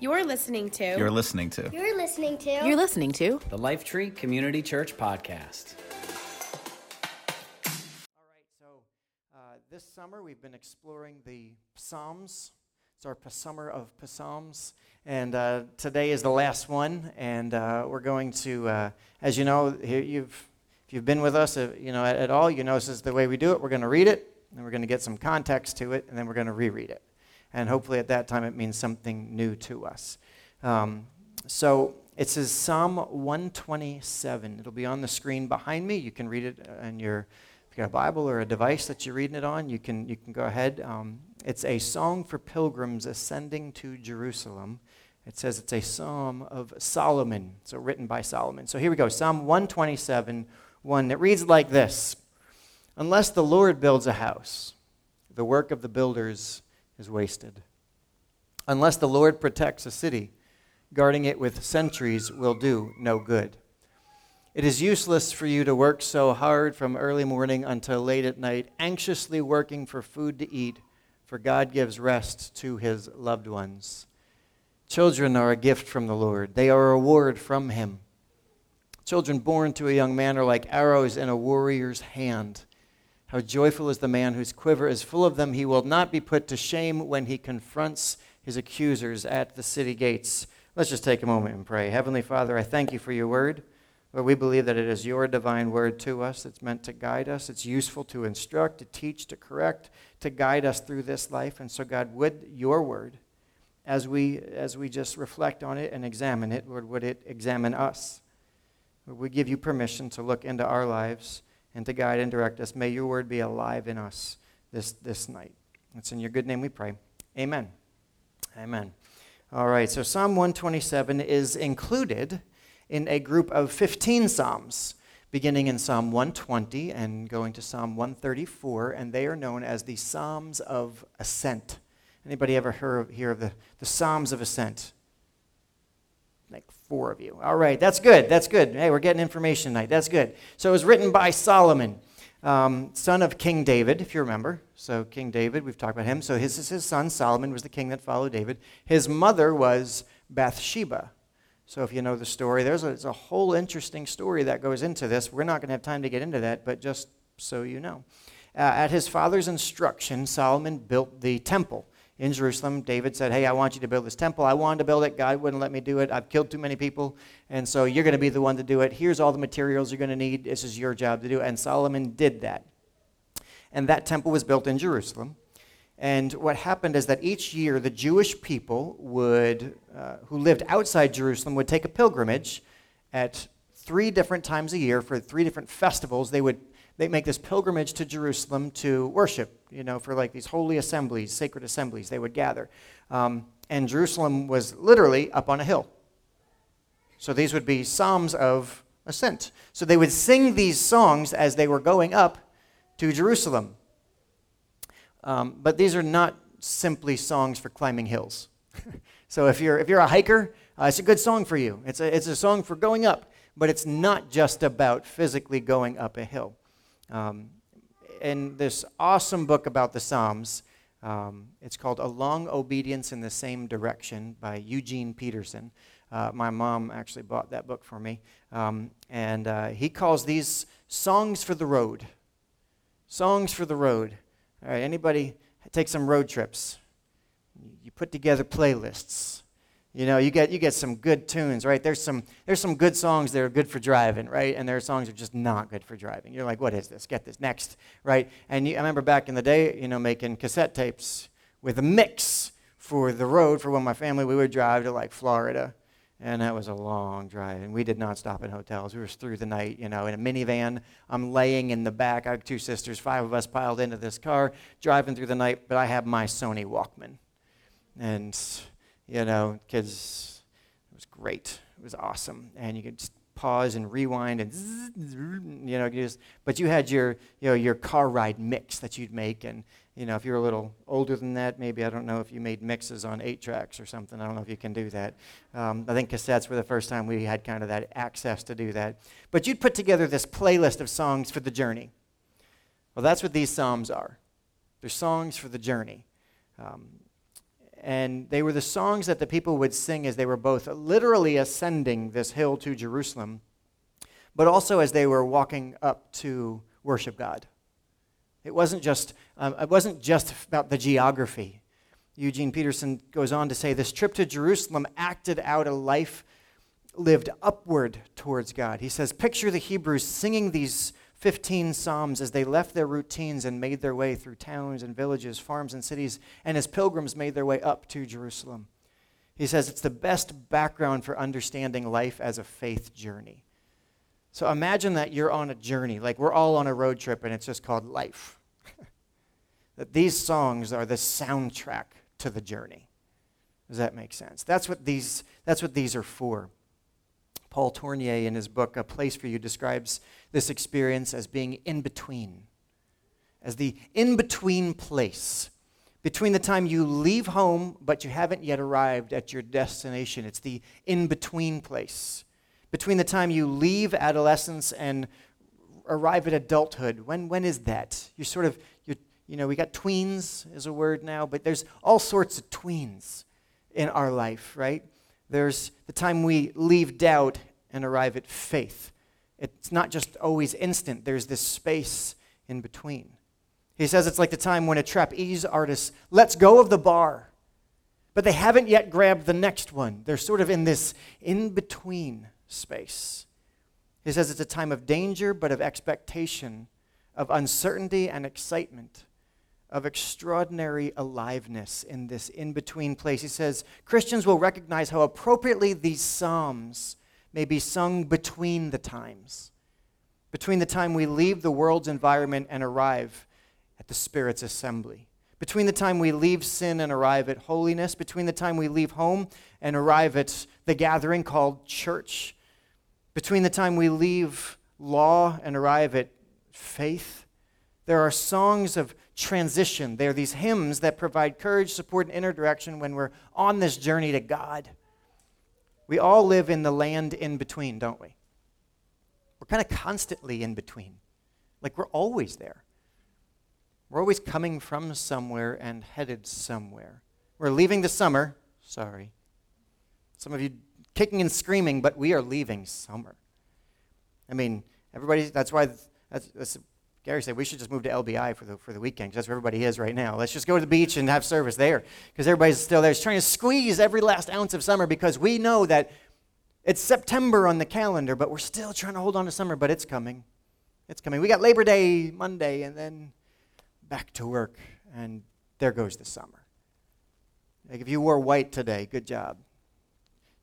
You're listening to. You're listening to. You're listening to. You're listening to the Lifetree Community Church Podcast. All right, so uh, this summer we've been exploring the Psalms. It's our summer of Psalms, and uh, today is the last one. And uh, we're going to, uh, as you know, you've if you've been with us, uh, you know at, at all, you know this is the way we do it. We're going to read it, and we're going to get some context to it, and then we're going to reread it. And hopefully at that time it means something new to us. Um, so it says Psalm 127. It'll be on the screen behind me. You can read it in your if you got a Bible or a device that you're reading it on, you can, you can go ahead. Um, it's a song for pilgrims ascending to Jerusalem. It says it's a psalm of Solomon, so written by Solomon. So here we go Psalm 127, 1. It reads like this Unless the Lord builds a house, the work of the builders is wasted. Unless the Lord protects a city, guarding it with sentries will do no good. It is useless for you to work so hard from early morning until late at night, anxiously working for food to eat, for God gives rest to his loved ones. Children are a gift from the Lord, they are a reward from him. Children born to a young man are like arrows in a warrior's hand. How joyful is the man whose quiver is full of them. He will not be put to shame when he confronts his accusers at the city gates. Let's just take a moment and pray. Heavenly Father, I thank you for your word. Lord, we believe that it is your divine word to us. It's meant to guide us. It's useful to instruct, to teach, to correct, to guide us through this life. And so, God, would your word, as we, as we just reflect on it and examine it, Lord, would it examine us? Lord, we give you permission to look into our lives and to guide and direct us. May your word be alive in us this, this night. It's in your good name we pray. Amen. Amen. All right, so Psalm 127 is included in a group of 15 Psalms, beginning in Psalm 120 and going to Psalm 134, and they are known as the Psalms of Ascent. Anybody ever heard of, hear of the, the Psalms of Ascent? Four of you. All right, that's good. That's good. Hey, we're getting information tonight. That's good. So it was written by Solomon, um, son of King David, if you remember. So King David, we've talked about him. So his, his son Solomon was the king that followed David. His mother was Bathsheba. So if you know the story, there's a, there's a whole interesting story that goes into this. We're not going to have time to get into that, but just so you know. Uh, at his father's instruction, Solomon built the temple in Jerusalem. David said, Hey, I want you to build this temple. I wanted to build it. God wouldn't let me do it. I've killed too many people. And so you're going to be the one to do it. Here's all the materials you're going to need. This is your job to do. And Solomon did that. And that temple was built in Jerusalem. And what happened is that each year the Jewish people would, uh, who lived outside Jerusalem would take a pilgrimage at three different times a year for three different festivals. They would they make this pilgrimage to Jerusalem to worship, you know, for like these holy assemblies, sacred assemblies. They would gather. Um, and Jerusalem was literally up on a hill. So these would be psalms of ascent. So they would sing these songs as they were going up to Jerusalem. Um, but these are not simply songs for climbing hills. so if you're, if you're a hiker, uh, it's a good song for you. It's a, it's a song for going up, but it's not just about physically going up a hill. Um, in this awesome book about the Psalms, um, it's called A Long Obedience in the Same Direction by Eugene Peterson. Uh, my mom actually bought that book for me. Um, and uh, he calls these songs for the road. Songs for the road. All right, anybody take some road trips? You put together playlists. You know, you get you get some good tunes, right? There's some there's some good songs that are good for driving, right? And there are songs that are just not good for driving. You're like, what is this? Get this next, right? And you, I remember back in the day, you know, making cassette tapes with a mix for the road for when my family we would drive to like Florida, and that was a long drive. And we did not stop in hotels. We were through the night, you know, in a minivan. I'm laying in the back. I have two sisters, five of us piled into this car, driving through the night. But I have my Sony Walkman, and you know, kids, it was great. It was awesome. And you could just pause and rewind and, you know, just, but you had your, you know, your car ride mix that you'd make. And, you know, if you're a little older than that, maybe, I don't know if you made mixes on eight tracks or something. I don't know if you can do that. Um, I think cassettes were the first time we had kind of that access to do that. But you'd put together this playlist of songs for the journey. Well, that's what these Psalms are. They're songs for the journey. Um, and they were the songs that the people would sing as they were both literally ascending this hill to Jerusalem, but also as they were walking up to worship God. It wasn't just, um, it wasn't just about the geography. Eugene Peterson goes on to say this trip to Jerusalem acted out a life lived upward towards God. He says, Picture the Hebrews singing these 15 Psalms as they left their routines and made their way through towns and villages, farms and cities, and as pilgrims made their way up to Jerusalem. He says it's the best background for understanding life as a faith journey. So imagine that you're on a journey, like we're all on a road trip and it's just called life. that these songs are the soundtrack to the journey. Does that make sense? That's what these, that's what these are for. Paul Tournier, in his book, A Place for You, describes this experience as being in between, as the in between place. Between the time you leave home, but you haven't yet arrived at your destination, it's the in between place. Between the time you leave adolescence and arrive at adulthood, when, when is that? You sort of, you you know, we got tweens as a word now, but there's all sorts of tweens in our life, right? There's the time we leave doubt and arrive at faith. It's not just always instant, there's this space in between. He says it's like the time when a trapeze artist lets go of the bar, but they haven't yet grabbed the next one. They're sort of in this in between space. He says it's a time of danger, but of expectation, of uncertainty and excitement of extraordinary aliveness in this in between place. He says Christians will recognize how appropriately these Psalms may be sung between the times, between the time we leave the world's environment and arrive at the Spirit's assembly, between the time we leave sin and arrive at holiness, between the time we leave home and arrive at the gathering called church, between the time we leave law and arrive at faith. There are songs of transition. They're these hymns that provide courage, support, and inner direction when we're on this journey to God. We all live in the land in between, don't we? We're kind of constantly in between. Like we're always there. We're always coming from somewhere and headed somewhere. We're leaving the summer. Sorry. Some of you kicking and screaming, but we are leaving summer. I mean, everybody, that's why that's, that's Gary said we should just move to LBI for the, for the weekend because that's where everybody is right now. Let's just go to the beach and have service there because everybody's still there. It's trying to squeeze every last ounce of summer because we know that it's September on the calendar, but we're still trying to hold on to summer, but it's coming. It's coming. We got Labor Day Monday and then back to work, and there goes the summer. Like if you wore white today, good job.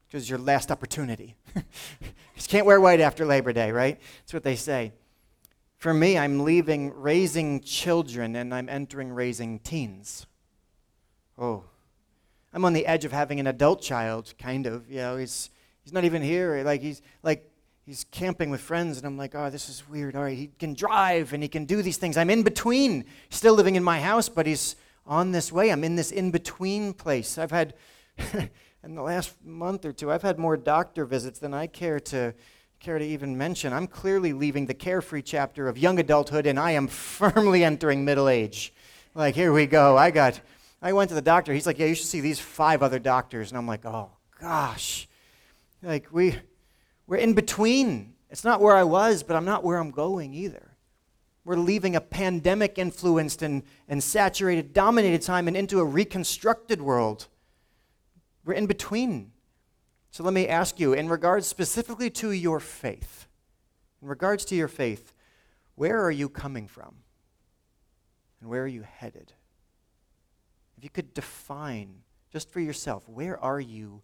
Because your last opportunity. you can't wear white after Labor Day, right? That's what they say. For me, I'm leaving raising children and I'm entering raising teens. Oh, I'm on the edge of having an adult child, kind of. You know, he's, he's not even here. Like, he's like, he's camping with friends, and I'm like, oh, this is weird. All right, he can drive and he can do these things. I'm in between, still living in my house, but he's on this way. I'm in this in between place. I've had, in the last month or two, I've had more doctor visits than I care to care to even mention. I'm clearly leaving the carefree chapter of young adulthood and I am firmly entering middle age. Like, here we go. I got, I went to the doctor. He's like, yeah, you should see these five other doctors. And I'm like, oh, gosh. Like, we, we're in between. It's not where I was, but I'm not where I'm going either. We're leaving a pandemic influenced and, and saturated, dominated time and into a reconstructed world. We're in between. So let me ask you, in regards specifically to your faith, in regards to your faith, where are you coming from? And where are you headed? If you could define just for yourself, where are you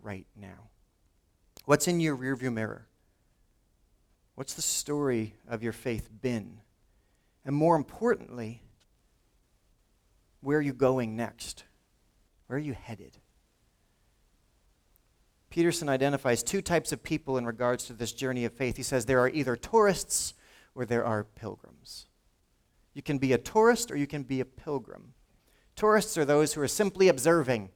right now? What's in your rearview mirror? What's the story of your faith been? And more importantly, where are you going next? Where are you headed? Peterson identifies two types of people in regards to this journey of faith. He says there are either tourists or there are pilgrims. You can be a tourist or you can be a pilgrim. Tourists are those who are simply observing,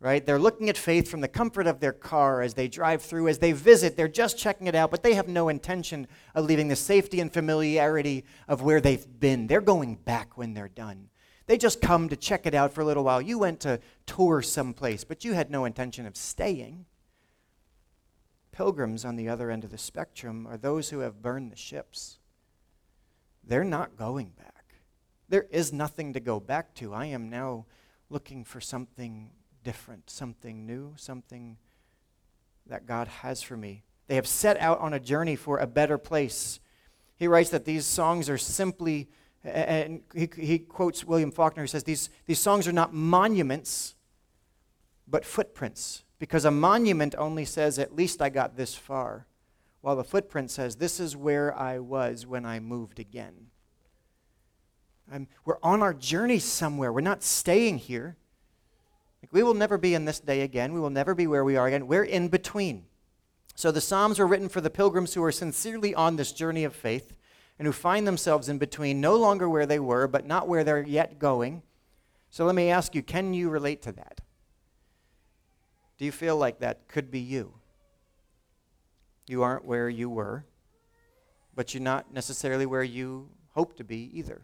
right? They're looking at faith from the comfort of their car as they drive through, as they visit. They're just checking it out, but they have no intention of leaving the safety and familiarity of where they've been. They're going back when they're done. They just come to check it out for a little while. You went to tour someplace, but you had no intention of staying. Pilgrims on the other end of the spectrum are those who have burned the ships. They're not going back. There is nothing to go back to. I am now looking for something different, something new, something that God has for me. They have set out on a journey for a better place. He writes that these songs are simply, and he, he quotes William Faulkner, who says, these, these songs are not monuments, but footprints. Because a monument only says, at least I got this far, while the footprint says, this is where I was when I moved again. We're on our journey somewhere. We're not staying here. Like, we will never be in this day again. We will never be where we are again. We're in between. So the Psalms were written for the pilgrims who are sincerely on this journey of faith and who find themselves in between, no longer where they were, but not where they're yet going. So let me ask you can you relate to that? Do you feel like that could be you? You aren't where you were, but you're not necessarily where you hope to be either.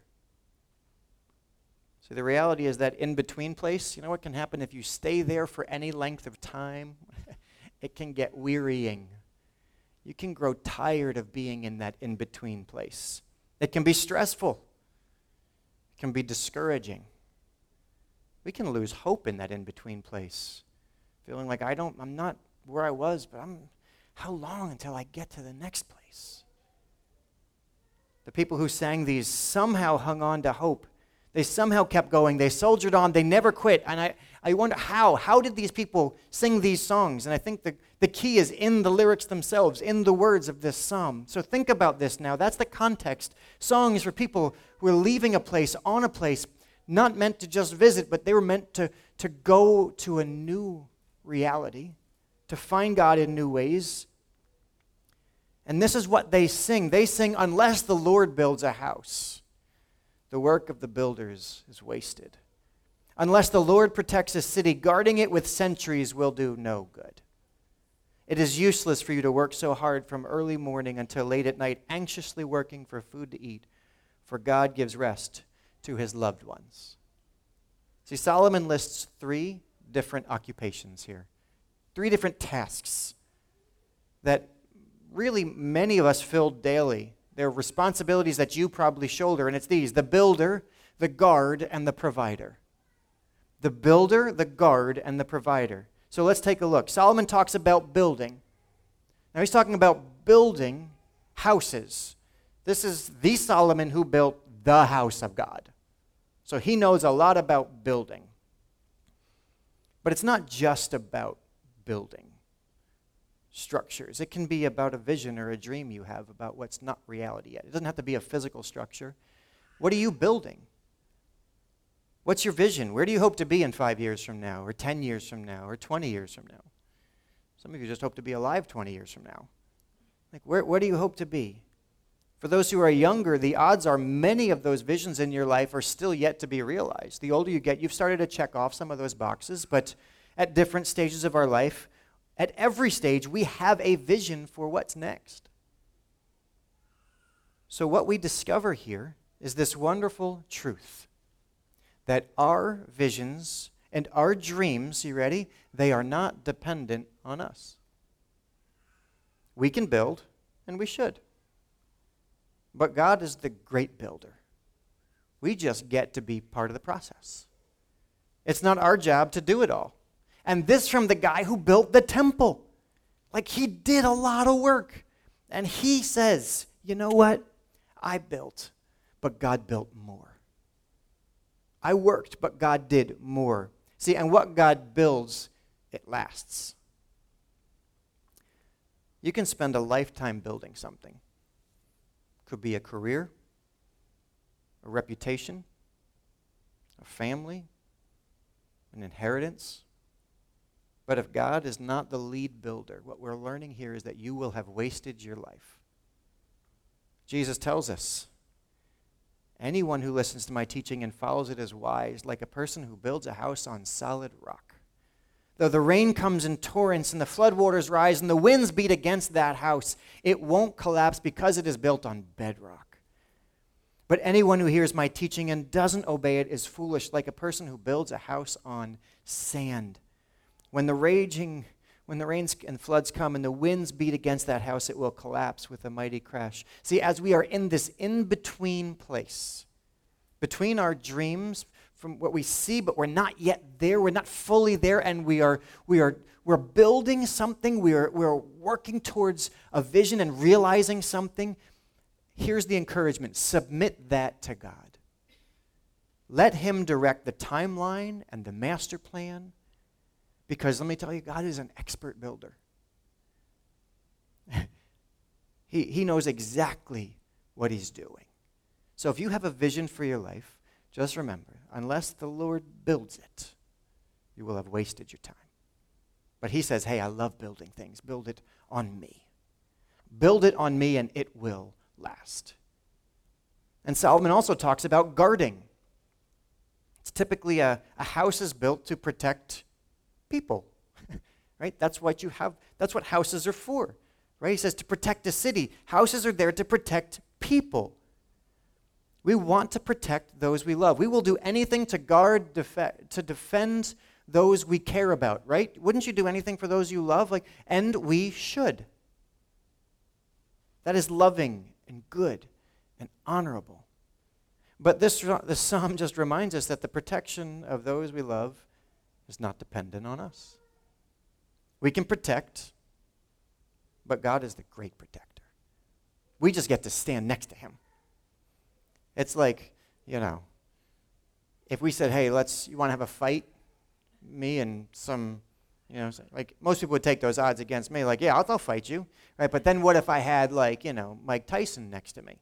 See, the reality is that in between place, you know what can happen if you stay there for any length of time? it can get wearying. You can grow tired of being in that in between place. It can be stressful, it can be discouraging. We can lose hope in that in between place, feeling like I don't, I'm not where I was, but I'm, how long until I get to the next place? The people who sang these somehow hung on to hope. They somehow kept going. They soldiered on. They never quit. And I, I wonder how. How did these people sing these songs? And I think the, the key is in the lyrics themselves, in the words of this psalm. So think about this now. That's the context. Songs for people who are leaving a place, on a place, not meant to just visit, but they were meant to, to go to a new reality, to find God in new ways. And this is what they sing. They sing, Unless the Lord builds a house, the work of the builders is wasted. Unless the Lord protects a city, guarding it with sentries will do no good. It is useless for you to work so hard from early morning until late at night, anxiously working for food to eat, for God gives rest to his loved ones. See, Solomon lists three different occupations here, three different tasks that really many of us fill daily. They're responsibilities that you probably shoulder, and it's these the builder, the guard, and the provider the builder, the guard, and the provider. So let's take a look. Solomon talks about building. Now he's talking about building houses. This is the Solomon who built the house of God. So he knows a lot about building. But it's not just about building structures. It can be about a vision or a dream you have about what's not reality yet. It doesn't have to be a physical structure. What are you building? What's your vision? Where do you hope to be in five years from now, or 10 years from now, or 20 years from now? Some of you just hope to be alive 20 years from now. Like, where, where do you hope to be? For those who are younger, the odds are many of those visions in your life are still yet to be realized. The older you get, you've started to check off some of those boxes, but at different stages of our life, at every stage, we have a vision for what's next. So, what we discover here is this wonderful truth that our visions and our dreams, you ready? They are not dependent on us. We can build, and we should. But God is the great builder. We just get to be part of the process. It's not our job to do it all. And this from the guy who built the temple. Like he did a lot of work. And he says, you know what? I built, but God built more. I worked, but God did more. See, and what God builds, it lasts. You can spend a lifetime building something. Could be a career, a reputation, a family, an inheritance. But if God is not the lead builder, what we're learning here is that you will have wasted your life. Jesus tells us Anyone who listens to my teaching and follows it is wise, like a person who builds a house on solid rock. Though the rain comes in torrents and the floodwaters rise and the winds beat against that house, it won't collapse because it is built on bedrock. But anyone who hears my teaching and doesn't obey it is foolish, like a person who builds a house on sand. When the raging when the rains and floods come and the winds beat against that house, it will collapse with a mighty crash. See, as we are in this in between place, between our dreams, from what we see, but we're not yet there, we're not fully there, and we are, we are we're building something, we're, we're working towards a vision and realizing something. Here's the encouragement submit that to God. Let Him direct the timeline and the master plan because let me tell you, God is an expert builder. he, he knows exactly what He's doing. So if you have a vision for your life, just remember unless the Lord builds it, you will have wasted your time. But He says, hey, I love building things. Build it on me. Build it on me, and it will last. And Solomon also talks about guarding. It's typically a, a house is built to protect people. right? That's what you have. That's what houses are for. Right? He says to protect a city. Houses are there to protect people. We want to protect those we love. We will do anything to guard, def- to defend those we care about, right? Wouldn't you do anything for those you love? Like, and we should. That is loving and good and honorable. But this, this psalm just reminds us that the protection of those we love is not dependent on us. We can protect, but God is the great protector. We just get to stand next to Him. It's like, you know, if we said, hey, let's, you want to have a fight? Me and some, you know, like most people would take those odds against me, like, yeah, I'll, I'll fight you, right? But then what if I had, like, you know, Mike Tyson next to me?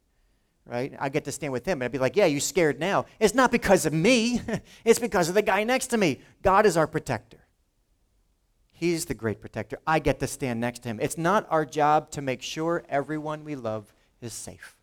right? I get to stand with him. And I'd be like, yeah, you scared now. It's not because of me, it's because of the guy next to me. God is our protector. He's the great protector. I get to stand next to him. It's not our job to make sure everyone we love is safe.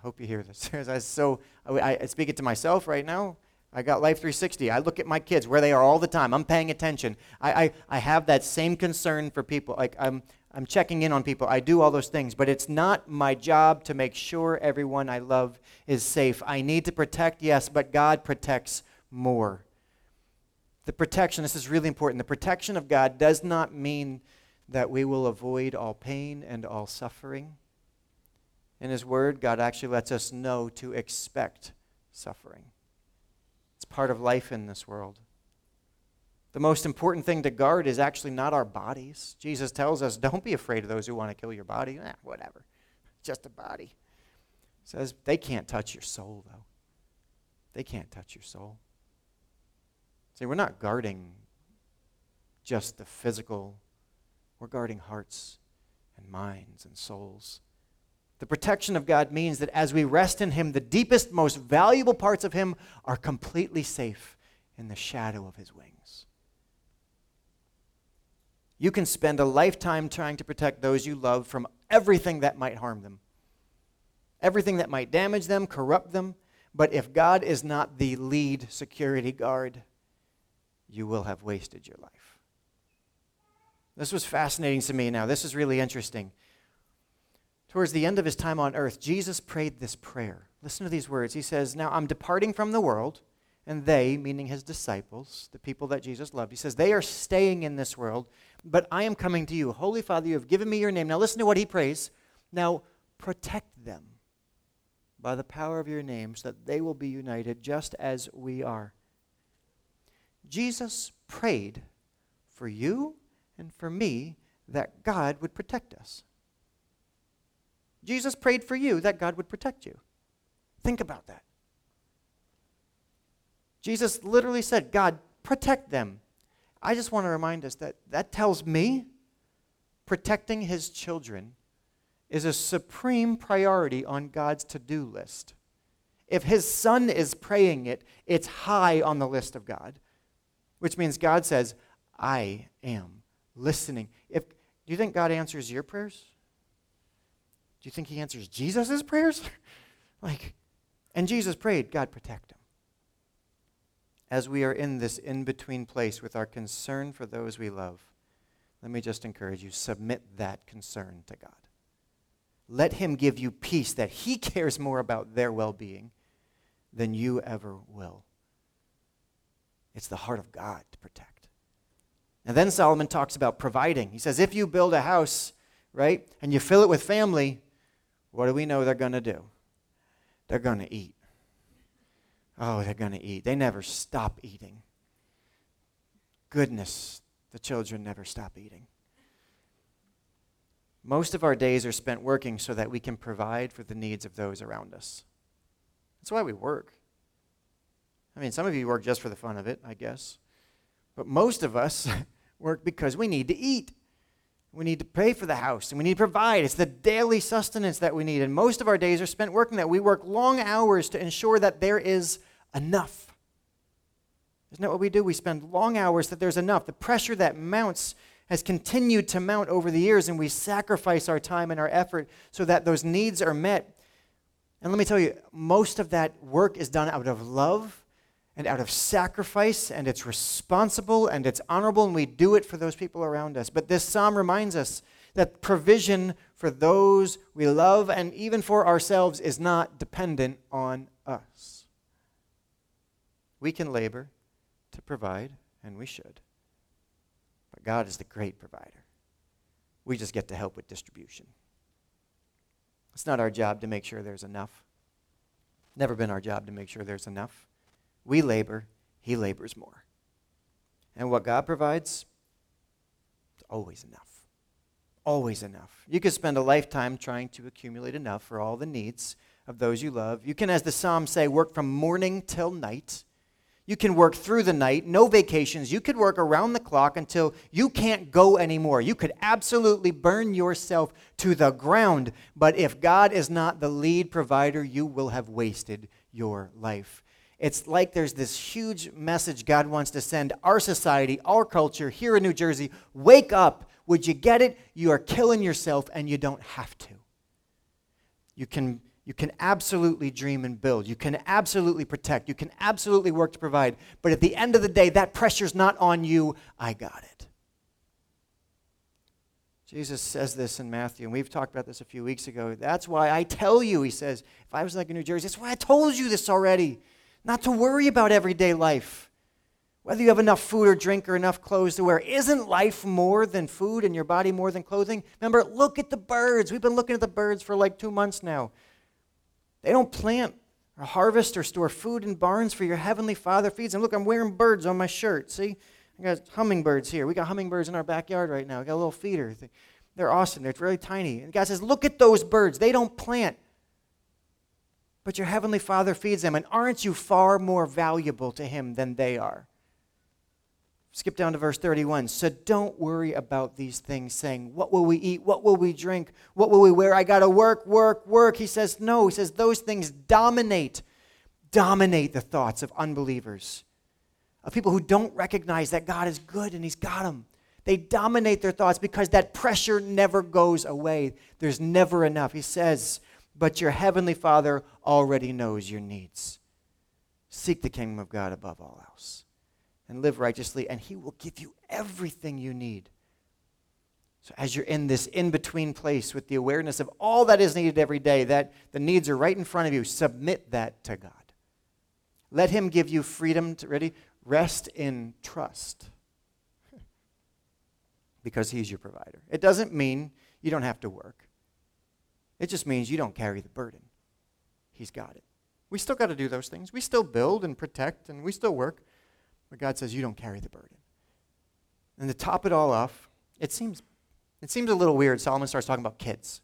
I hope you hear this. I so I, I speak it to myself right now. I got Life 360. I look at my kids where they are all the time. I'm paying attention. I, I, I have that same concern for people. Like I'm I'm checking in on people. I do all those things, but it's not my job to make sure everyone I love is safe. I need to protect, yes, but God protects more. The protection, this is really important. The protection of God does not mean that we will avoid all pain and all suffering. In His Word, God actually lets us know to expect suffering. It's part of life in this world. The most important thing to guard is actually not our bodies. Jesus tells us, don't be afraid of those who want to kill your body. Eh, whatever. Just a body. says they can't touch your soul, though. They can't touch your soul. See, we're not guarding just the physical, we're guarding hearts and minds and souls. The protection of God means that as we rest in Him, the deepest, most valuable parts of Him are completely safe in the shadow of His wings. You can spend a lifetime trying to protect those you love from everything that might harm them, everything that might damage them, corrupt them. But if God is not the lead security guard, you will have wasted your life. This was fascinating to me now. This is really interesting. Towards the end of his time on earth, Jesus prayed this prayer. Listen to these words. He says, Now I'm departing from the world, and they, meaning his disciples, the people that Jesus loved, he says, they are staying in this world, but I am coming to you. Holy Father, you have given me your name. Now listen to what he prays. Now protect them by the power of your name so that they will be united just as we are. Jesus prayed for you and for me that God would protect us. Jesus prayed for you that God would protect you. Think about that. Jesus literally said, God, protect them I just want to remind us that that tells me protecting his children is a supreme priority on God's to do list. If his son is praying it, it's high on the list of God, which means God says, I am listening. If, do you think God answers your prayers? Do you think he answers Jesus' prayers? like, and Jesus prayed, God protect him as we are in this in between place with our concern for those we love, let me just encourage you submit that concern to God. let him give you peace that he cares more about their well being than you ever will. It's the heart of God to protect. And then Solomon talks about providing. He says, if you build a house, right, and you fill it with family, what do we know they're going to do? They're going to eat. Oh, they're going to eat. They never stop eating. Goodness, the children never stop eating. Most of our days are spent working so that we can provide for the needs of those around us. That's why we work. I mean, some of you work just for the fun of it, I guess. But most of us work because we need to eat. We need to pay for the house and we need to provide. It's the daily sustenance that we need. And most of our days are spent working that. We work long hours to ensure that there is enough. Isn't that what we do? We spend long hours that there's enough. The pressure that mounts has continued to mount over the years, and we sacrifice our time and our effort so that those needs are met. And let me tell you, most of that work is done out of love and out of sacrifice, and it's responsible and it's honorable, and we do it for those people around us. But this psalm reminds us that provision for those we love and even for ourselves is not dependent on us. We can labor to provide, and we should. But God is the great provider. We just get to help with distribution. It's not our job to make sure there's enough. Never been our job to make sure there's enough. We labor, He labors more. And what God provides, is always enough. Always enough. You could spend a lifetime trying to accumulate enough for all the needs of those you love. You can, as the Psalms say, work from morning till night you can work through the night, no vacations. You could work around the clock until you can't go anymore. You could absolutely burn yourself to the ground. But if God is not the lead provider, you will have wasted your life. It's like there's this huge message God wants to send our society, our culture here in New Jersey. Wake up. Would you get it? You are killing yourself and you don't have to. You can you can absolutely dream and build. You can absolutely protect. You can absolutely work to provide. But at the end of the day, that pressure's not on you. I got it. Jesus says this in Matthew, and we've talked about this a few weeks ago. That's why I tell you, he says, if I was like in New Jersey, that's why I told you this already. Not to worry about everyday life. Whether you have enough food or drink or enough clothes to wear. Isn't life more than food and your body more than clothing? Remember, look at the birds. We've been looking at the birds for like two months now. They don't plant or harvest or store food in barns, for your heavenly Father feeds them. Look, I'm wearing birds on my shirt. See? I got hummingbirds here. We got hummingbirds in our backyard right now. We got a little feeder. They're awesome. They're really tiny. And God says, Look at those birds. They don't plant. But your heavenly Father feeds them. And aren't you far more valuable to Him than they are? Skip down to verse 31. So don't worry about these things, saying, What will we eat? What will we drink? What will we wear? I got to work, work, work. He says, No. He says, Those things dominate, dominate the thoughts of unbelievers, of people who don't recognize that God is good and He's got them. They dominate their thoughts because that pressure never goes away. There's never enough. He says, But your heavenly Father already knows your needs. Seek the kingdom of God above all else and live righteously, and He will give you everything you need. So, as you're in this in between place with the awareness of all that is needed every day, that the needs are right in front of you, submit that to God. Let Him give you freedom to, ready? Rest in trust. because He's your provider. It doesn't mean you don't have to work, it just means you don't carry the burden. He's got it. We still got to do those things. We still build and protect, and we still work. But God says, You don't carry the burden. And to top it all off, it seems, it seems a little weird. Solomon starts talking about kids.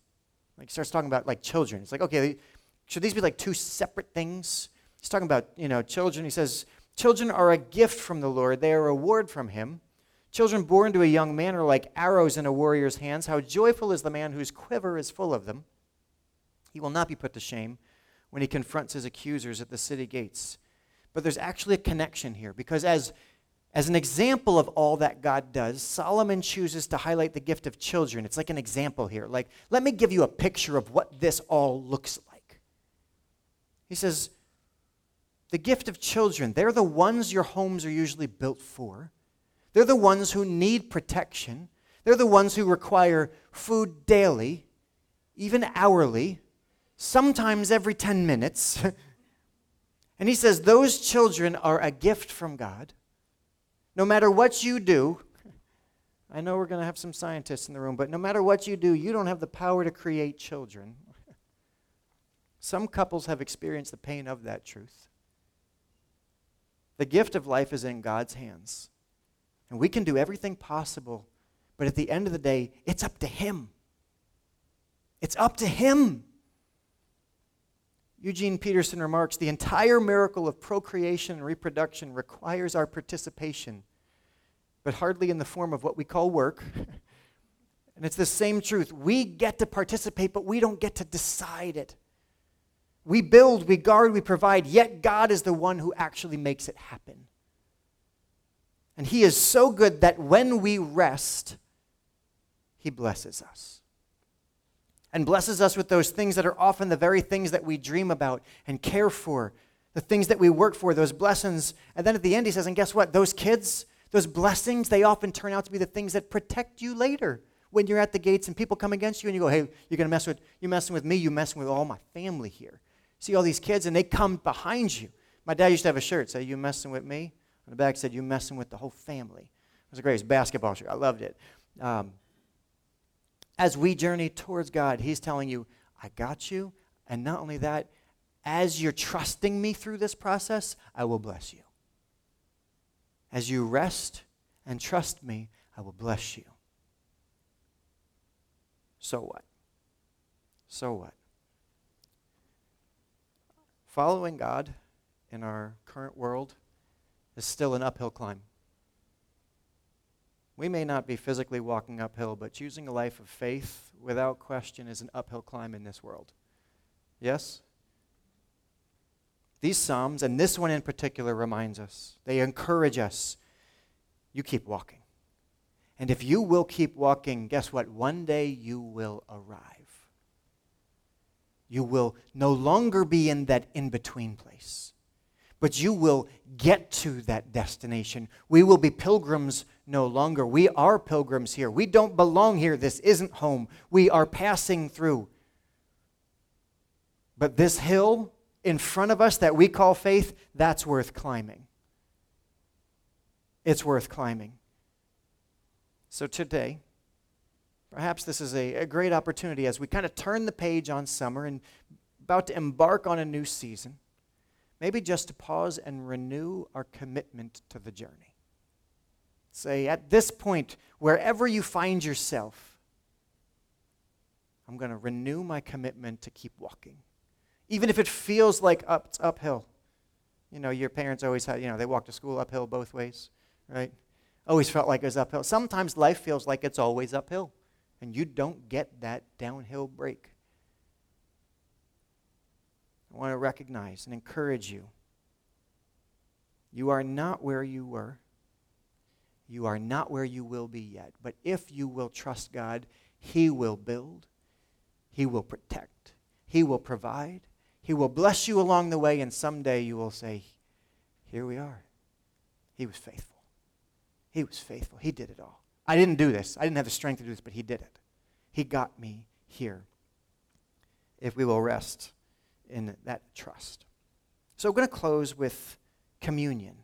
Like, he starts talking about like children. It's like, okay, should these be like two separate things? He's talking about, you know, children. He says, Children are a gift from the Lord, they are a reward from Him. Children born to a young man are like arrows in a warrior's hands. How joyful is the man whose quiver is full of them. He will not be put to shame when he confronts his accusers at the city gates. But there's actually a connection here because, as, as an example of all that God does, Solomon chooses to highlight the gift of children. It's like an example here. Like, let me give you a picture of what this all looks like. He says, the gift of children, they're the ones your homes are usually built for. They're the ones who need protection. They're the ones who require food daily. even hourly, sometimes every 10 minutes. and he says, Those children are a gift from God. No matter what you do, I know we're going to have some scientists in the room, but no matter what you do, you don't have the power to create children. Some couples have experienced the pain of that truth. The gift of life is in God's hands. And we can do everything possible, but at the end of the day, it's up to Him. It's up to Him. Eugene Peterson remarks the entire miracle of procreation and reproduction requires our participation, but hardly in the form of what we call work. and it's the same truth. We get to participate, but we don't get to decide it. We build, we guard, we provide, yet God is the one who actually makes it happen. And He is so good that when we rest, He blesses us. And blesses us with those things that are often the very things that we dream about and care for, the things that we work for, those blessings. And then at the end, He says, and guess what? Those kids, those blessings, they often turn out to be the things that protect you later when you're at the gates and people come against you and you go, hey, you're going to mess with, you're messing with me, you're messing with all my family here see all these kids and they come behind you. My dad used to have a shirt say, "You messing with me?" On the back said, "You messing with the whole family." It was a great basketball shirt. I loved it. Um, as we journey towards God, He's telling you, "I got you," and not only that, as you're trusting me through this process, I will bless you. As you rest and trust me, I will bless you. So what? So what? Following God in our current world is still an uphill climb. We may not be physically walking uphill, but choosing a life of faith without question is an uphill climb in this world. Yes? These Psalms, and this one in particular, reminds us, they encourage us. You keep walking. And if you will keep walking, guess what? One day you will arrive. You will no longer be in that in between place, but you will get to that destination. We will be pilgrims no longer. We are pilgrims here. We don't belong here. This isn't home. We are passing through. But this hill in front of us that we call faith, that's worth climbing. It's worth climbing. So today, Perhaps this is a, a great opportunity as we kind of turn the page on summer and about to embark on a new season. Maybe just to pause and renew our commitment to the journey. Say, at this point, wherever you find yourself, I'm going to renew my commitment to keep walking. Even if it feels like up, it's uphill. You know, your parents always had, you know, they walked to school uphill both ways, right? Always felt like it was uphill. Sometimes life feels like it's always uphill and you don't get that downhill break. I want to recognize and encourage you. You are not where you were. You are not where you will be yet. But if you will trust God, He will build, He will protect, He will provide, He will bless you along the way, and someday you will say, Here we are. He was faithful. He was faithful. He did it all. I didn't do this. I didn't have the strength to do this, but He did it. He got me here. If we will rest in that trust. So, I'm going to close with communion.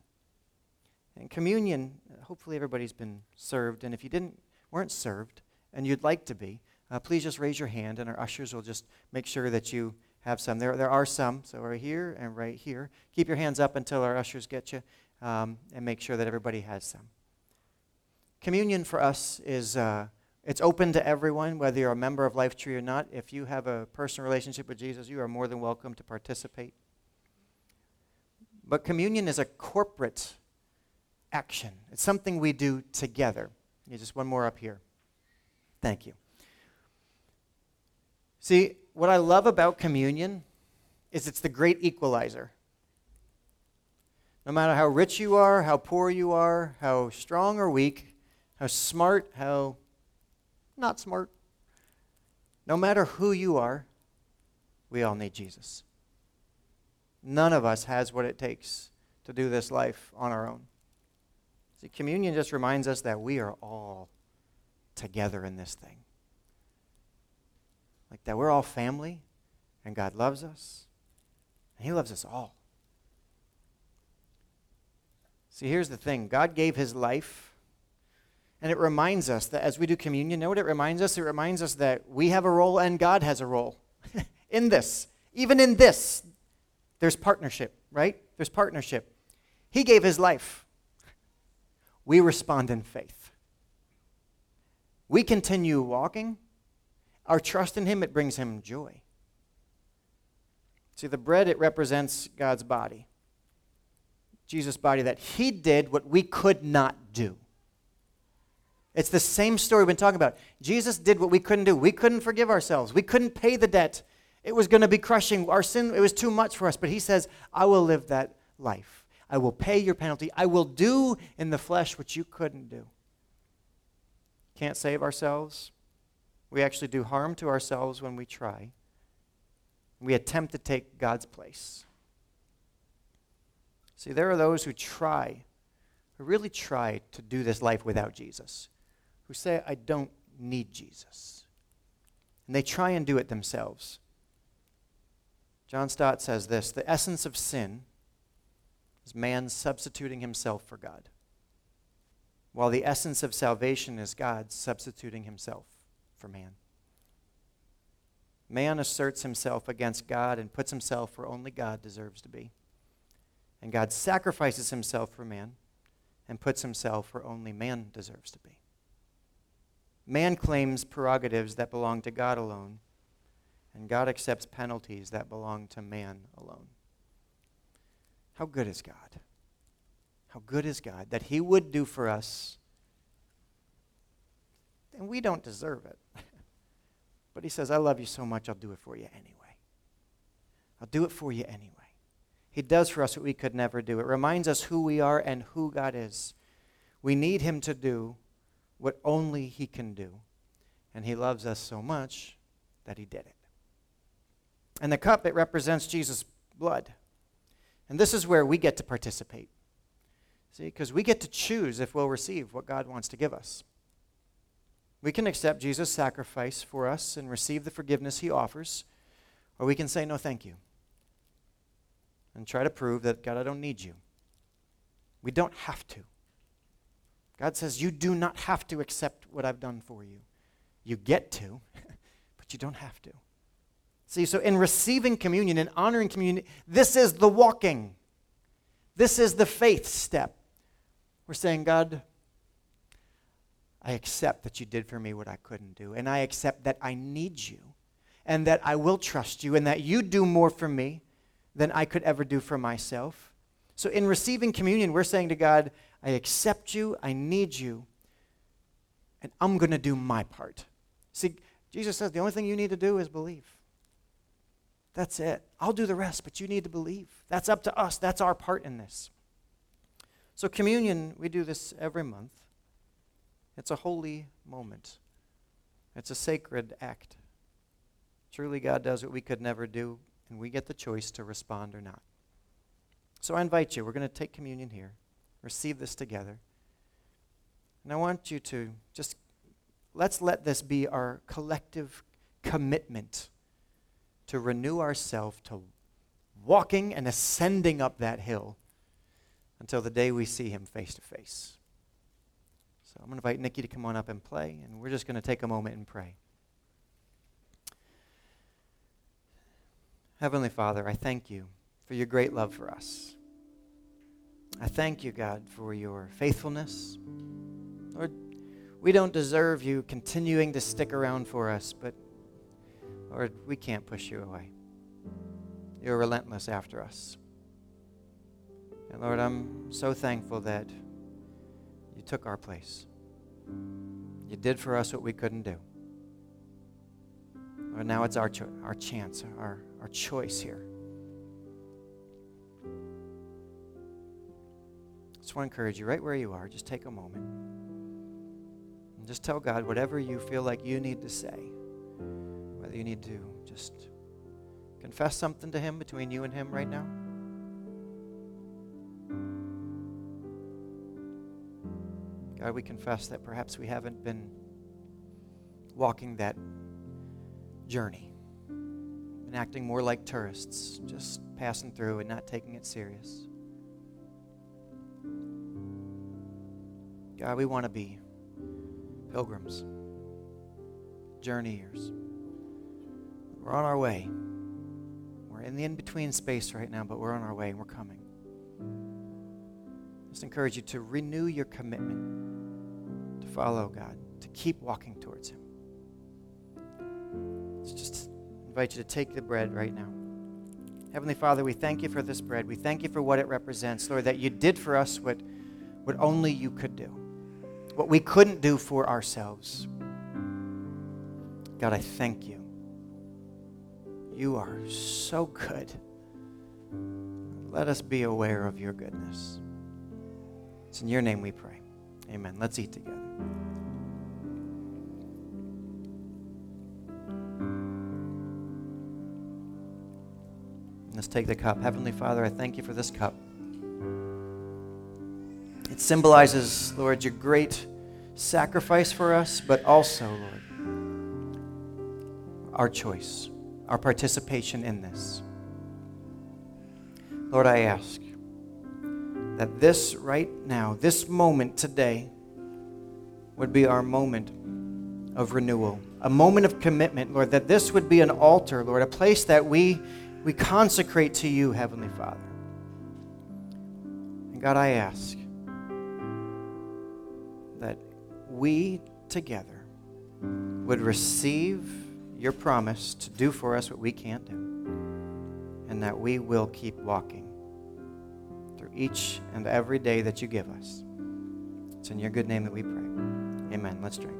And communion, hopefully everybody's been served. And if you didn't, weren't served, and you'd like to be, uh, please just raise your hand, and our ushers will just make sure that you have some. There, there are some, so right here and right here. Keep your hands up until our ushers get you, um, and make sure that everybody has some. Communion for us is uh, it's open to everyone, whether you're a member of Life Tree or not. If you have a personal relationship with Jesus, you are more than welcome to participate. But communion is a corporate action, it's something we do together. Just one more up here. Thank you. See, what I love about communion is it's the great equalizer. No matter how rich you are, how poor you are, how strong or weak, how smart, how not smart. No matter who you are, we all need Jesus. None of us has what it takes to do this life on our own. See, communion just reminds us that we are all together in this thing. like that we're all family and God loves us and He loves us all. See, here's the thing God gave His life, and it reminds us that as we do communion, know what it reminds us? It reminds us that we have a role and God has a role in this. Even in this, there's partnership, right? There's partnership. He gave His life. We respond in faith. We continue walking. Our trust in Him, it brings Him joy. See, the bread, it represents God's body. Jesus' body, that He did what we could not do. It's the same story we've been talking about. Jesus did what we couldn't do. We couldn't forgive ourselves, we couldn't pay the debt. It was going to be crushing. Our sin, it was too much for us. But He says, I will live that life. I will pay your penalty. I will do in the flesh what you couldn't do. Can't save ourselves. We actually do harm to ourselves when we try. We attempt to take God's place. See, there are those who try, who really try to do this life without Jesus, who say, I don't need Jesus. And they try and do it themselves. John Stott says this The essence of sin is man substituting himself for God, while the essence of salvation is God substituting himself for man. Man asserts himself against God and puts himself where only God deserves to be. And God sacrifices himself for man and puts himself where only man deserves to be. Man claims prerogatives that belong to God alone, and God accepts penalties that belong to man alone. How good is God? How good is God that He would do for us, and we don't deserve it. but He says, I love you so much, I'll do it for you anyway. I'll do it for you anyway. He does for us what we could never do. It reminds us who we are and who God is. We need Him to do what only He can do. And He loves us so much that He did it. And the cup, it represents Jesus' blood. And this is where we get to participate. See, because we get to choose if we'll receive what God wants to give us. We can accept Jesus' sacrifice for us and receive the forgiveness he offers, or we can say, no, thank you, and try to prove that, God, I don't need you. We don't have to. God says, you do not have to accept what I've done for you. You get to, but you don't have to. See, so in receiving communion and honoring communion, this is the walking. This is the faith step. We're saying, God, I accept that you did for me what I couldn't do, and I accept that I need you, and that I will trust you, and that you do more for me than I could ever do for myself. So in receiving communion, we're saying to God, I accept you, I need you, and I'm going to do my part. See, Jesus says the only thing you need to do is believe. That's it. I'll do the rest, but you need to believe. That's up to us. That's our part in this. So, communion, we do this every month. It's a holy moment, it's a sacred act. Truly, God does what we could never do, and we get the choice to respond or not. So, I invite you, we're going to take communion here, receive this together. And I want you to just let's let this be our collective commitment to renew ourselves to walking and ascending up that hill until the day we see him face to face. So I'm going to invite Nikki to come on up and play, and we're just going to take a moment and pray. Heavenly Father, I thank you for your great love for us. I thank you, God, for your faithfulness. Lord, we don't deserve you continuing to stick around for us, but Lord, we can't push you away. You're relentless after us. And Lord, I'm so thankful that you took our place. You did for us what we couldn't do. Lord, now it's our, cho- our chance, our, our choice here. Just want to encourage you right where you are. Just take a moment and just tell God whatever you feel like you need to say whether you need to just confess something to Him between you and Him right now. God, we confess that perhaps we haven't been walking that journey. and acting more like tourists, just passing through and not taking it serious. God, we want to be pilgrims, journeyers. We're on our way. We're in the in between space right now, but we're on our way and we're coming. Just encourage you to renew your commitment to follow God, to keep walking towards Him. Let's just invite you to take the bread right now. Heavenly Father, we thank you for this bread. We thank you for what it represents, Lord, that you did for us what, what only you could do, what we couldn't do for ourselves. God, I thank you. You are so good. Let us be aware of your goodness. It's in your name we pray. Amen. Let's eat together. Let's take the cup. Heavenly Father, I thank you for this cup. It symbolizes, Lord, your great sacrifice for us, but also, Lord, our choice, our participation in this. Lord, I ask that this right now, this moment today, would be our moment of renewal, a moment of commitment, Lord, that this would be an altar, Lord, a place that we we consecrate to you, Heavenly Father. And God, I ask we together would receive your promise to do for us what we can't do, and that we will keep walking through each and every day that you give us. It's in your good name that we pray. Amen. Let's drink.